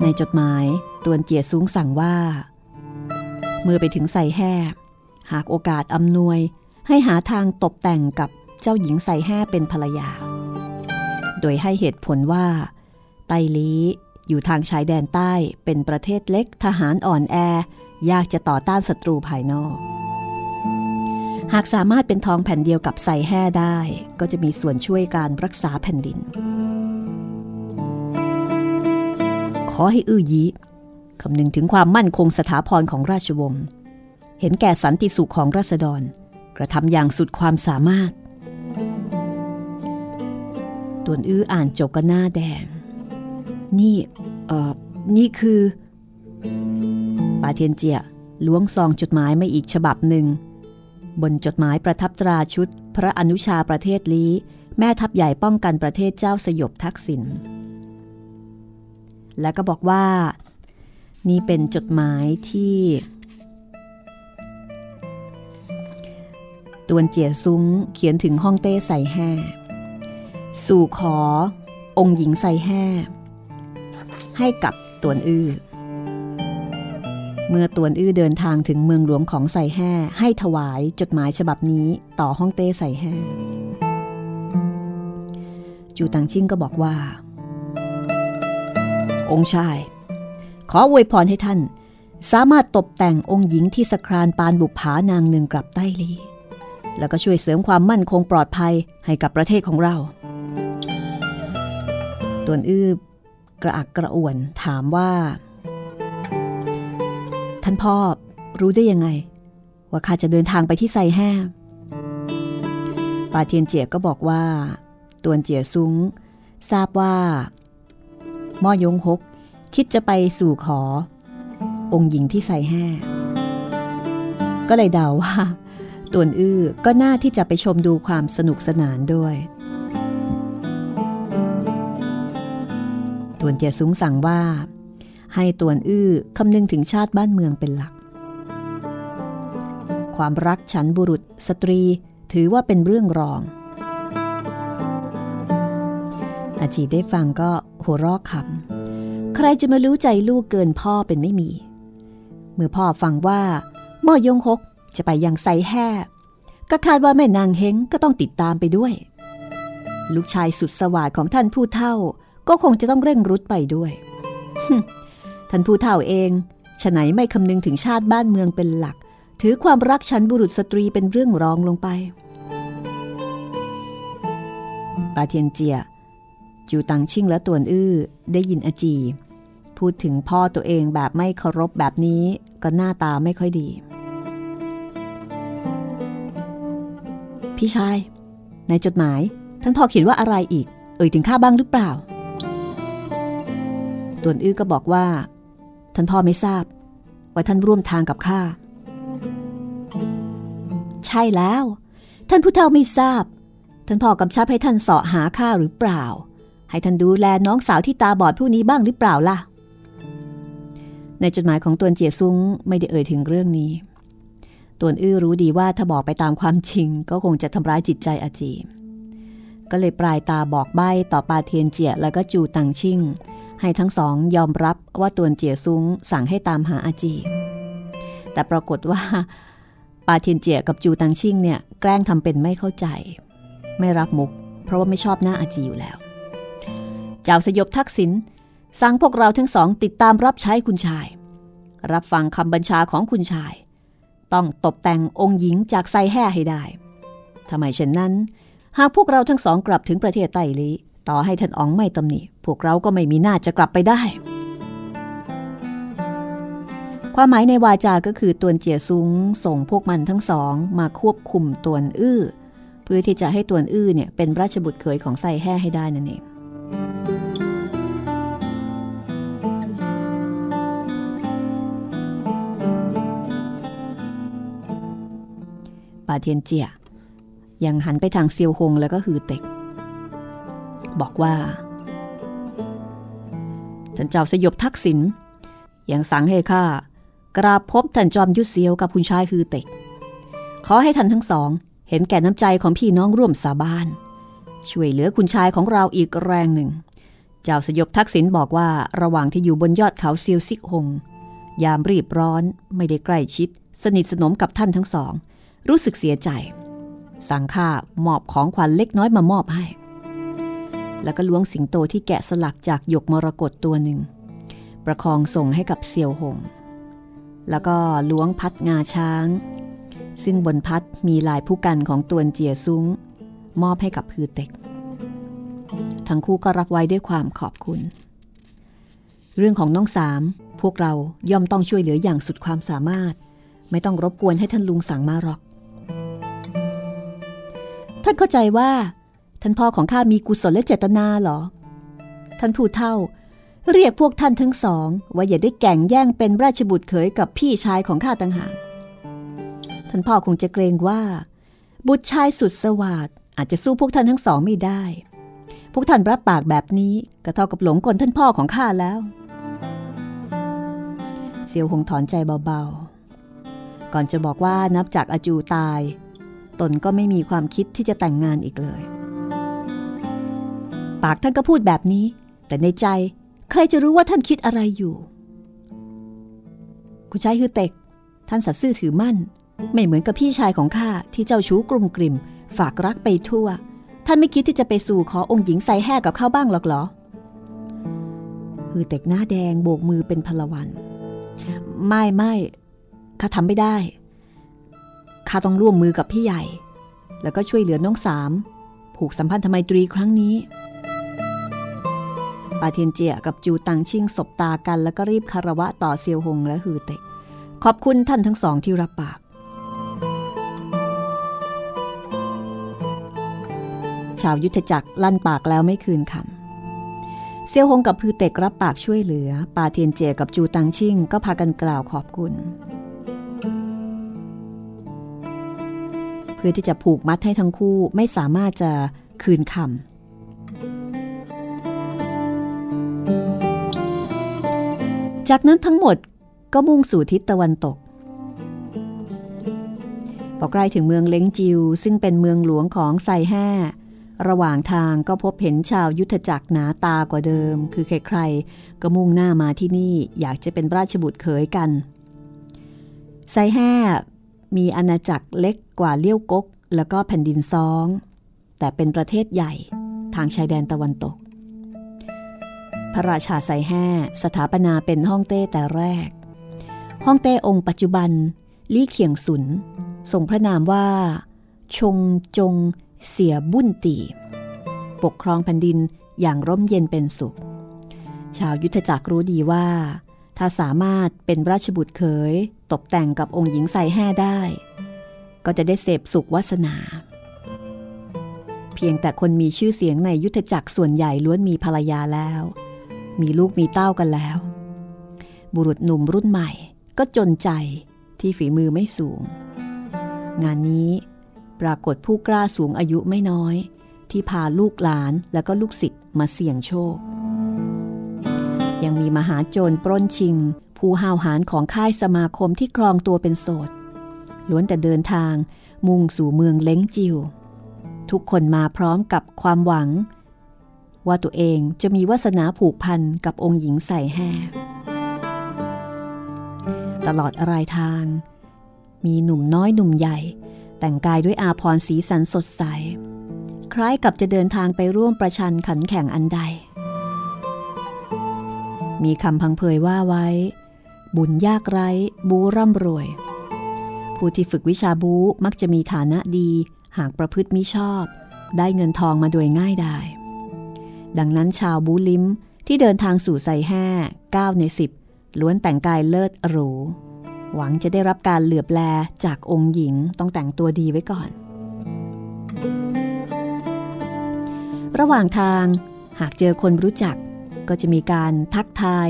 ในจดหมายตวนเจียซุ้งสั่งว่า เมื่อไปถึงใส่แห่หากโอกาสอำนวย ให้หาทางตกแต่งกับเจ้าหญิงใส่แห่เป็นภรรยา โดยให้เหตุผลว่า ไต้ลีอยู่ทางชายแดนใต้เป็นประเทศเล็กทหารอ่อนแอ ยากจะต่อต้านศัตรูภายนอก หากสามารถเป็นทองแผ่นเดียวกับใส่แห่ได้ ก็จะมีส่วนช่วยการรักษาแผ่นดิน ขอให้อื้อยีคำนึงถึงความมั่นคงสถาพรของราชวงศ์เห็นแก่สันติสุขของราษฎร กระทำอย่างสุดความสามารถ ตวนอื้ออ่านจบก็หน้าแดง นี่เอ่อนี่คือปาเทียนเจียล้วงซองจดหมายมาอีกฉบับหนึ่ง บนจดหมายประทับตราชุด พระอนุชาประเทศลีแม่ทัพใหญ่ป้องกันประเทศเจ้าสยบทักษิณและก็บอกว่า นี่เป็นจดหมายที่ ตวนเจียซุ้งเขียนถึงห้องเต้ใส่แห่สู่ขอองค์หญิงใส่แห่ ให้กับตวนอื้อ เมื่อตวนอื้อเดินทางถึงเมืองหลวงของใส่แห่ให้ถวายจดหมายฉบับนี้ต่อห้องเต้ใส่แห่จูตังชิ่งก็บอกว่า องค์ชาย ขออวยพรให้ท่าน สามารถตกแต่งองค์หญิงที่สครานปานบุปผานางหนึ่งกลับใต้ลีแล้วก็ช่วยเสริมความมั่นคงปลอดภัยให้กับประเทศของเราตวนอื้อ กระอักกระอ่วนถามว่า ท่านพ่อรู้ได้ยังไง ว่าข้าจะเดินทางไปที่ไซแห่ปาเทียนเจียก็บอกว่า ตวนเจียซุ้งทราบว่าม่อยงฮกคิดจะไปสู่ขอ องค์หญิงที่ไซแห่ก็เลยเดาว่าตวนอื้อก็น่าที่จะไปชมดูความสนุกสนานด้วย ตวนเจียซุ้งสั่งว่า ให้ตวนอื้อคำนึงถึงชาติบ้านเมืองเป็นหลัก ความรักฉันบุรุษสตรีถือว่าเป็นเรื่องรอง อาจีได้ฟังก็หัวเราะขำใครจะมารู้ใจลูกเกินพ่อเป็นไม่มี เมื่อพ่อฟังว่าม่อยงฮกจะไปยังไซแห่ก็คาดว่าแม่นางเฮงก็ต้องติดตามไปด้วย ลูกชายสุดสวาดของท่านผู้เฒ่า ก็คงจะต้องเร่งรุดไปด้วย ท่านผู้เฒ่าเองฉะไหนไม่คำนึงถึงชาติบ้านเมืองเป็นหลัก ถือความรักฉันบุรุษสตรีเป็นเรื่องรองลงไปปาเทียนเจีย จูตังชิ่งและตวนอื้อได้ยินอาจี พูดถึงพ่อตัวเองแบบไม่เคารพแบบนี้ก็หน้าตาไม่ค่อยดี พี่ชาย ในจดหมาย ท่านพ่อเขียนว่าอะไรอีก เอ่ยถึงข้าบ้างหรือเปล่า ตวนอื้อก็บอกว่า ท่านพ่อไม่ทราบ ว่าท่านร่วมทางกับข้า ใช่แล้ว ท่านผู้เฒ่าไม่ทราบ ท่านพ่อกำชับให้ท่านเสาะหาข้าหรือเปล่า ให้ท่านดูแลน้องสาวที่ตาบอดผู้นี้บ้างหรือเปล่าล่ะ ในจดหมายของตวนเจียซุ้งไม่ได้เอ่ยถึงเรื่องนี้ตวนอื้อรู้ดีว่าถ้าบอกไปตามความจริง ก็คงจะทำร้ายจิตใจอาจี ก็เลยปลายตาบอกใบ้ต่อปาเทียนเจียแล้วก็จูตังชิ่ง ให้ทั้งสองยอมรับว่าตวนเจียซุ้งสั่งให้ตามหาอาจี แต่ปรากฏว่าปาเทียนเจียกับจูตังชิ่งเนี่ยแกล้งทำเป็นไม่เข้าใจ ไม่รับมุก เพราะว่าไม่ชอบหน้าอาจีอยู่แล้ว เจ้าสยบทักษิณสั่งพวกเราทั้งสองติดตามรับใช้คุณชาย รับฟังคำบัญชาของคุณชาย ต้องตกแต่งองค์หญิงจากไซแห่ให้ได้ทำไมเช่นนั้น หากพวกเราทั้งสองกลับถึงประเทศไต้ลี ต่อให้ท่านอ๋องไม่ตำหนิ พวกเราก็ไม่มีหน้าจะกลับไปได้ ความหมายในวาจาก็คือตวนเจียซุงส่งพวกมันทั้งสองมาควบคุมตวนอื้อ เพื่อที่จะให้ตวนอื้อเนี่ยเป็นราชบุตรเขยของไซแห่ให้ได้นั่นเองปาเทียนเจียยังหันไปทางเซียวหงแล้วก็ฮือเต็ก บอกว่าท่านเจ้าสยบทักษิณยังสั่งให้ข้ากราบพบท่านจอมยุทธเซียวกับคุณชายฮือเต็ก ขอให้ท่านทั้งสอง เห็นแก่น้ำใจของพี่น้องร่วมสาบาน ช่วยเหลือคุณชายของเราอีกแรงหนึ่ง เจ้าสยบทักษิณบอกว่าระหว่างที่อยู่บนยอดเขาเซียวซิกหง ยามรีบร้อนไม่ได้ใกล้ชิด สนิทสนมกับท่านทั้งสอง รู้สึกเสียใจ สั่งข้ามอบของขวัญเล็กน้อยมามอบให้ แล้วก็ล้วงสิงโตที่แกะสลักจากหยกมรกตตัวหนึ่ง ประคองส่งให้กับเซียวหง แล้วก็ล้วงพัดงาช้าง ซึ่งบนพัดมีลายผู้กันของตัวเจียซุ้ง มอบให้กับพือเต็ก ทั้งคู่ก็รับไว้ด้วยความขอบคุณ เรื่องของน้องสามพวกเราย่อมต้องช่วยเหลืออย่างสุดความสามารถ ไม่ต้องรบกวนให้ท่านลุงสั่งมาหรอก ท่านเข้าใจว่า ท่านพ่อของข้ามีกุศลและเจตนาเหรอ ท่านผู้เท่า เรียกพวกท่านทั้งสอง ว่าอย่าได้แก่งแย่งเป็นราชบุตรเขยกับพี่ชายของข้าต่างหาก ท่านพ่อคงจะเกรงว่า บุตรชายสุดสวัสดอาจจะสู้พวกท่านทั้งสองไม่ได้ พวกท่านรับปากแบบนี้ก็เท่ากับหลงกลท่านพ่อของข้าแล้ว เซียวหงถอนใจเบาๆ ก่อนจะบอกว่านับจากอาจูตาย ตนก็ไม่มีความคิดที่จะแต่งงานอีกเลย ปากท่านก็พูดแบบนี้ แต่ในใจใครจะรู้ว่าท่านคิดอะไรอยู่ คุณชายฮือเต็ก ท่านสัตย์ซื่อถือมั่น ไม่เหมือนกับพี่ชายของข้าที่เจ้าชู้กลุ่มกลิ่ม ฝากรักไปทั่ว ท่านไม่คิดที่จะไปสู่ขอองค์หญิงใส่แห่กับเขาบ้างหรอกเหรอฮือเต็กหน้าแดงโบกมือเป็นพลวันไม่ไม่ข้าทำไม่ได้ข้าต้องร่วมมือกับพี่ใหญ่ แล้วก็ช่วยเหลือน้องสาม ผูกสัมพันธไมตรีครั้งนี้ ปาเทียนเจียกับจูตังชิงสบตากัน แล้วก็รีบคารวะต่อเซียวหงและฮือเตกขอบคุณท่านทั้งสองที่รับปาก ชาวยุทธจักรลั่นปากแล้วไม่คืนคำเซียวหงกับพือเตกรับปากช่วยเหลือ ปาเทียนเจียกับจูตังชิงก็พากันกล่าวขอบคุณ เพื่อที่จะผูกมัดให้ทั้งคู่ไม่สามารถจะคืนคำ จากนั้นทั้งหมดก็มุ่งสู่ทิศตะวันตกพอใกล้ถึงเมืองเล้งจิว ซึ่งเป็นเมืองหลวงของไซแห่ระหว่างทางก็พบเห็นชาวยุทธจักรหนาตากว่าเดิม คือใครๆ ก็มุ่งหน้ามาที่นี่อยากจะเป็นราชบุตรเขยกัน ไซแห่มีอาณาจักรเล็กกว่าเลี้ยวกก แล้วก็แผ่นดินซอง แต่เป็นประเทศใหญ่ทางชายแดนตะวันตก ระราชาไซแห่สถาปนาเป็นฮ่องเต้แต่แรกฮ่องเต้องค์ปัจจุบัน ลี่เขียงสุนทรงพระนามว่า ชงจง เสียบุ้นตี ปกครองแผ่นดินอย่างร่มเย็นเป็นสุข ชาวยุทธจักรรู้ดีว่า ถ้าสามารถเป็นราชบุตรเขย ตกแต่งกับองค์หญิงไซแห่ได้ ก็จะได้เสพสุขวาสนาเพียงแต่คนมีชื่อเสียงในยุทธจักรส่วนใหญ่ล้วนมีภรรยาแล้ว มีลูกมีเต้ากันแล้ว บุรุษหนุ่มรุ่นใหม่ ก็จนใจที่ฝีมือไม่สูง งานนี้ปรากฏผู้กล้าสูงอายุไม่น้อย ที่พาลูกหลานแล้วก็ลูกศิษย์มาเสี่ยงโชค ยังมีมหาโจรปล้นชิง ผู้ห้าวหาญของค่ายสมาคมที่ครองตัวเป็นโสดล้วนแต่เดินทางมุ่งสู่เมืองเล้งจิว ทุกคนมาพร้อมกับความหวัง ว่าตัวเองจะมีวาสนาผูกพันกับองค์หญิงใส่แห่ตลอดรายทาง มีหนุ่มน้อยหนุ่มใหญ่ แต่งกายด้วยอาพรสีสันสดใสใล้ายกับจะเดินทางไปร่วมประชันขันแข่งอันใด มีคำพังเพยว่าไว้ บุญยากไร้บูร่ำรวย ผู้ที่ฝึกวิชาบูมักจะมีฐานะดีหากประพฤติมิชอบ ได้เงินทองมาโดยง่ายดาย ดังนั้นชาวบูลิมที่เดินทางสู่ไซแห่9ใน 10 ล้วนแต่งกายเลิศหรู หวังจะได้รับการเหลือบแลจากองค์หญิงต้องแต่งตัวดีไว้ก่อน ระหว่างทางหากเจอคนรู้จักก็จะมีการทักทาย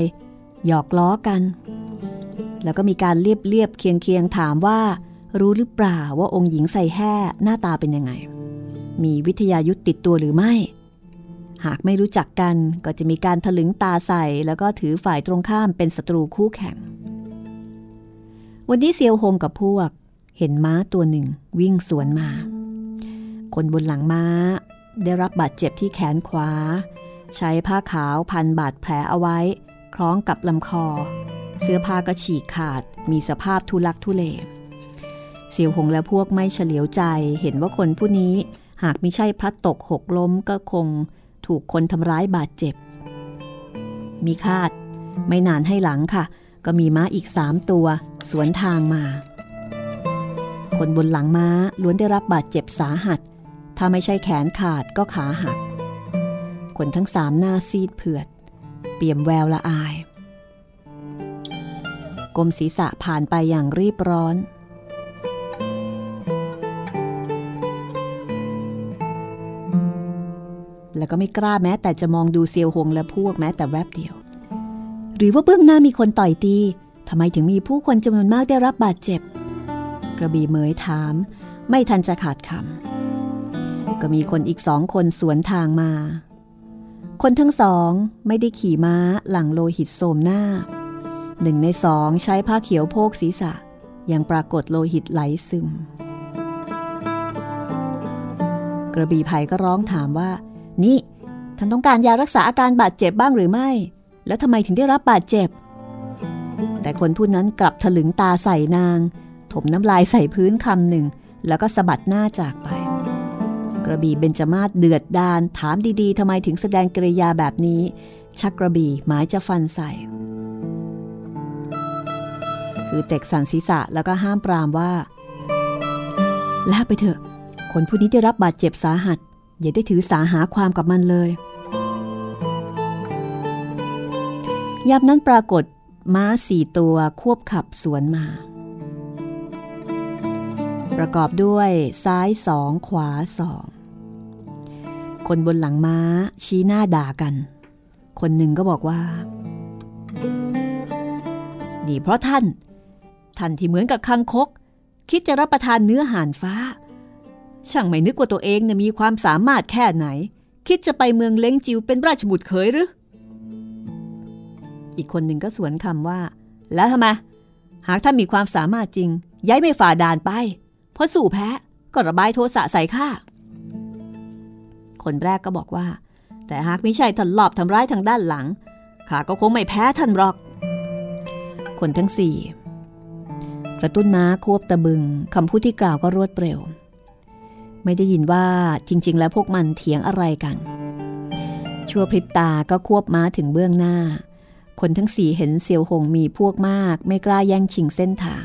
หยอกล้อกัน แล้วก็มีการเรียบเรียบเคียงเคียงถามว่า รู้หรือเปล่าว่าองค์หญิงใส่แห่หน้าตาเป็นยังไง มีวิทยายุทธติดตัวหรือไม่ หากไม่รู้จักกันก็จะมีการถลึงตาใส่ แล้วก็ถือฝ่ายตรงข้ามเป็นศัตรูคู่แข่ง วันนี้เซียวฮงกับพวก เห็นม้าตัวหนึ่งวิ่งสวนมา คนบนหลังม้า ได้รับบาดเจ็บที่แขนขวา ใช้ผ้าขาวพันบาดแผลเอาไว้ คล้องกับลำคอ เสื้อผ้าก็ฉีกขาด มีสภาพทุลักทุเลเสียวหงและพวกไม่เฉลียวใจเห็นว่าคนผู้นี้หากไม่ใช่พลัดตกหกล้มก็คง ถูกคนทำร้ายบาดเจ็บ มีคาด ไม่นานให้หลังค่ะ ก็มีม้าอีกสามตัว สวนทางมา คนบนหลังม้าล้วนได้รับบาดเจ็บสาหัส ถ้าไม่ใช่แขนขาดก็ขาหัก คนทั้งสามหน้าซีดเผือด เปี่ยมแววละอาย กลมศีรษะผ่านไปอย่างรีบร้อน แล้วก็ไม่กล้าแม้แต่จะมองดูเซียวหงและพวกแม้แต่แวบเดียว หรือว่าเบื้องหน้ามีคนต่อยตีทำไมถึงมีผู้คนจำนวนมากได้รับบาดเจ็บ กระบี่เหมยถาม ไม่ทันจะขาดคำก็มีคนอีกสองคนสวนทางมา คนทั้งสองไม่ได้ขี่ม้าหลังโลหิตโสมหน้า หนึ่งในสองใช้ผ้าเขียวโพกศีรษะ ยังปรากฏโลหิตไหลซึม กระบี่ไผ่ก็ร้องถามว่า นี่ท่านต้องการยารักษาอาการบาดเจ็บบ้างหรือไม่ แล้วทำไมถึงได้รับบาดเจ็บ แต่คนผู้นั้นกลับถลึงตาใส่นาง ถมน้ำลายใส่พื้นคำหนึ่ง แล้วก็สะบัดหน้าจากไป กระบี่เบญจมาศเดือดดาน ถามดีๆทำไมถึงแสดงกริยาแบบนี้ ชักกระบี่หมายจะฟันใส่ คือเต็กสันศีรษะแล้วก็ห้ามปรามว่าลาไปเถอะ คนผู้นี้ได้รับบาดเจ็บสาหัส อย่าได้ถือสาหาความกับมันเลยยามนั้นปรากฏม้าสี่ตัวควบขับสวนมา ประกอบด้วยซ้ายสองขวาสอง คนบนหลังม้าชี้หน้าด่ากัน คนหนึ่งก็บอกว่าดีเพราะท่าน ท่านที่เหมือนกับคังคก คิดจะรับประทานเนื้อห่านฟ้า ช่างไม่นึกว่าตัวเองเนี่ยมีความสามารถแค่ไหน คิดจะไปเมืองเล้งจิวเป็นราชบุตรเขยหรือ อีกคนหนึ่งก็สวนคำว่า แล้วทำไมหากท่านมีความสามารถจริง ย้ายไม่ฝ่าด่านไป เพราะสู่แพ้ก็ระบายโทสะใส่ข้าคนแรกก็บอกว่า แต่หากไม่ใช่ท่านหลอบทำร้ายทางด้านหลังข้าก็คงไม่แพ้ท่านหรอก คนทั้งสี่กระตุ้นม้าควบตะบึงคำพูดที่กล่าวก็รวดเร็ว ไม่ได้ยินว่าจริง ๆ แล้วพวกมันเถียงอะไรกัน ชั่วพริบตาก็ควบม้าถึงเบื้องหน้า คนทั้งสี่เห็นเซียวหงมีพวกมาก ไม่กล้าแย่งชิงเส้นทาง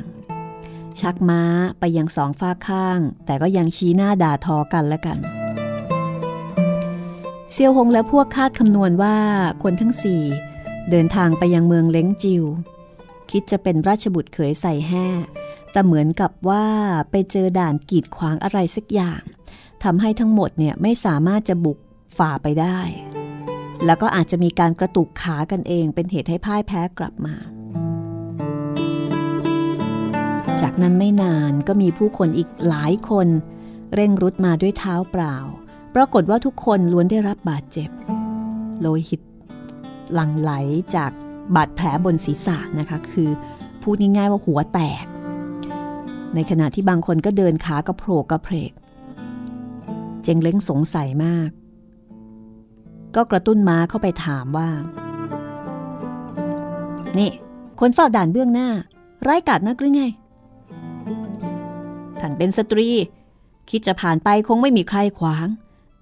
ชักม้าไปยังสองฝ้าข้าง แต่ก็ยังชี้หน้าด่าทอกันและกัน เซียวหงและพวกคาดคำนวณว่าคนทั้งสี่เดินทางไปยังเมืองเล้งจิว คิดจะเป็นราชบุตรเขยใส่แห่ แต่เหมือนกับว่าไปเจอด่านกีดขวางอะไรสักอย่างทำให้ทั้งหมดเนี่ยไม่สามารถจะบุกฝ่าไปได้ แล้วก็อาจจะมีการกระตุกขากันเองเป็นเหตุให้พ่ายแพ้กลับมา จากนั้นไม่นานก็มีผู้คนอีกหลายคน เร่งรุดมาด้วยเท้าเปล่า ปรากฏว่าทุกคนล้วนได้รับบาดเจ็บ โลหิตหลั่งไหลจากบาดแผลบนศีรษะนะคะ คือพูดง่ายๆว่าหัวแตก ในขณะที่บางคนก็เดินขากระโผกกระเพก เจงเล้งสงสัยมาก ก็กระตุ้นม้าเข้าไปถามว่า นี่ คนเฝ้าด่านเบื้องหน้า ไร้กาดนักหรือไง ท่านเป็นสตรี คิดจะผ่านไปคงไม่มีใครขวาง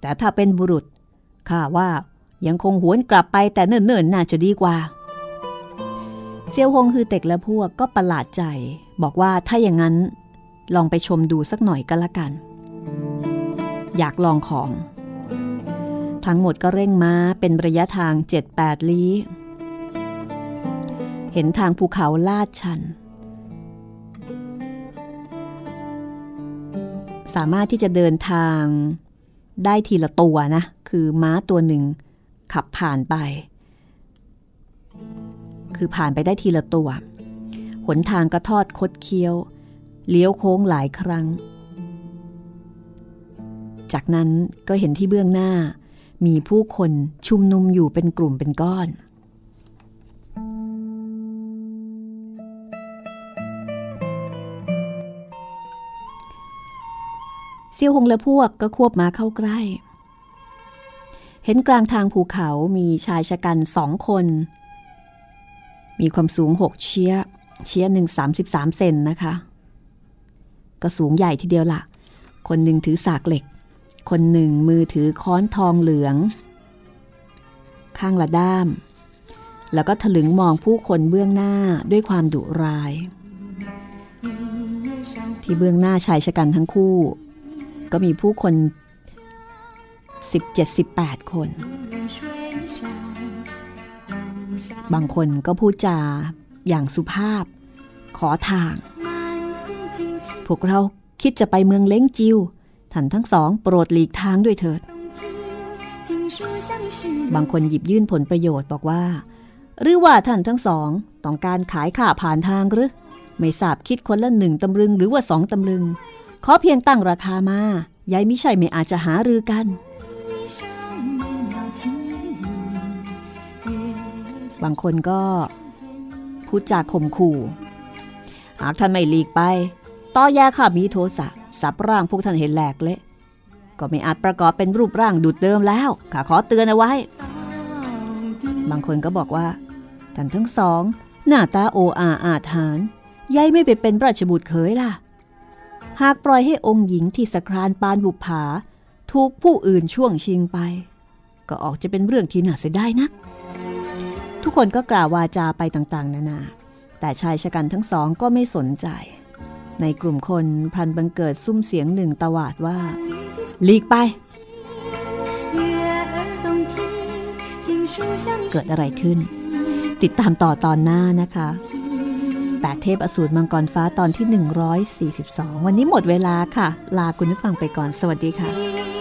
แต่ถ้าเป็นบุรุษข้าว่ายังคงหวนกลับไปแต่เนิ่นๆน่าจะดีกว่าเซียวฮงคือเต็กและพวกก็ประหลาดใจ บอกว่าถ้าอย่างนั้น ลองไปชมดูสักหน่อยก็แล้วกัน อยากลองของ ทั้งหมดก็เร่งม้าเป็นระยะทาง 7-8 ลี้ เห็นทางภูเขาลาดชัน สามารถที่จะเดินทางได้ทีละตัวนะ คือม้าตัวหนึ่งขับผ่านไป คือผ่านไปได้ทีละตัว หนทางก็ทอดคดเคี้ยว เลี้ยวโค้งหลายครั้ง จากนั้นก็เห็นที่เบื้องหน้า มีผู้คนชุมนุมอยู่เป็นกลุ่มเป็นก้อนเซียวหงและพวกก็ควบมาเข้าใกล้ เห็นกลางทางภูเขามีชายชะกันสองคน มีความสูงหกเชียเชียหนึ่งสามสิบสามเซนนะคะ ก็สูงใหญ่ทีเดียวละ่ะ คนหนึ่งถือสากเหล็ก คนหนึ่งมือถือค้อนทองเหลือง ข้างละด้าม แล้วก็ถลึงมองผู้คนเบื้องหน้าด้วยความดุร้าย ที่เบื้องหน้าชายชะกันทั้งคู่ ก็มีผู้คน 17-18 คน บางคนก็พูดจาอย่างสุภาพ ขอทาง วกเราคิดจะไปเมืองเล้งจิว ท่านทั้งสองโปรดหลีกทางด้วยเถิด บางคนหยิบยื่นผลประโยชน์บอกว่า หรือว่าท่านทั้งสองต้องการขายข่าผ่านทางหรือ ไม่ทราบคิดคนละหนึ่งตำลึงหรือว่าสองตำลึง ขอเพียงตั้งราคามายายมิใช่ไม่อาจจะหารือกัน บางคนก็พูดจาข่มขู่ หากท่านไม่หลีกไป ต่อแยาข้ามีโทสะสับร่างพวกท่านเห็นแหลกเละก็ไม่อาจประกอบเป็นรูปร่างดุดเดิมแล้วข้าขอเตือนเอาไว้ บางคนก็บอกว่าท่านทั้งสอง หน้าตาโออาอาถานยายไม่ไปเป็นราชบุตรเขยล่ะ หากปล่อยให้องค์หญิงที่สครานปานบุปผา ถูกผู้อื่นช่วงชิงไป ก็ออกจะเป็นเรื่องที่น่าเสียดายนัก ทุกคนก็กล่าววาจาไปต่างๆ นานา แต่ชายชะกันทั้งสองก็ไม่สนใจ ในกลุ่มคนพันบังเกิดซุ้มเสียงหนึ่งตวาดว่า ลีกไป เกิดอะไรขึ้น ติดตามต่อตอนหน้านะคะแปดเทพอสูรมังกรฟ้าตอนที่ 142 วันนี้หมดเวลาค่ะ ลาคุณผู้ฟังไปก่อน สวัสดีค่ะ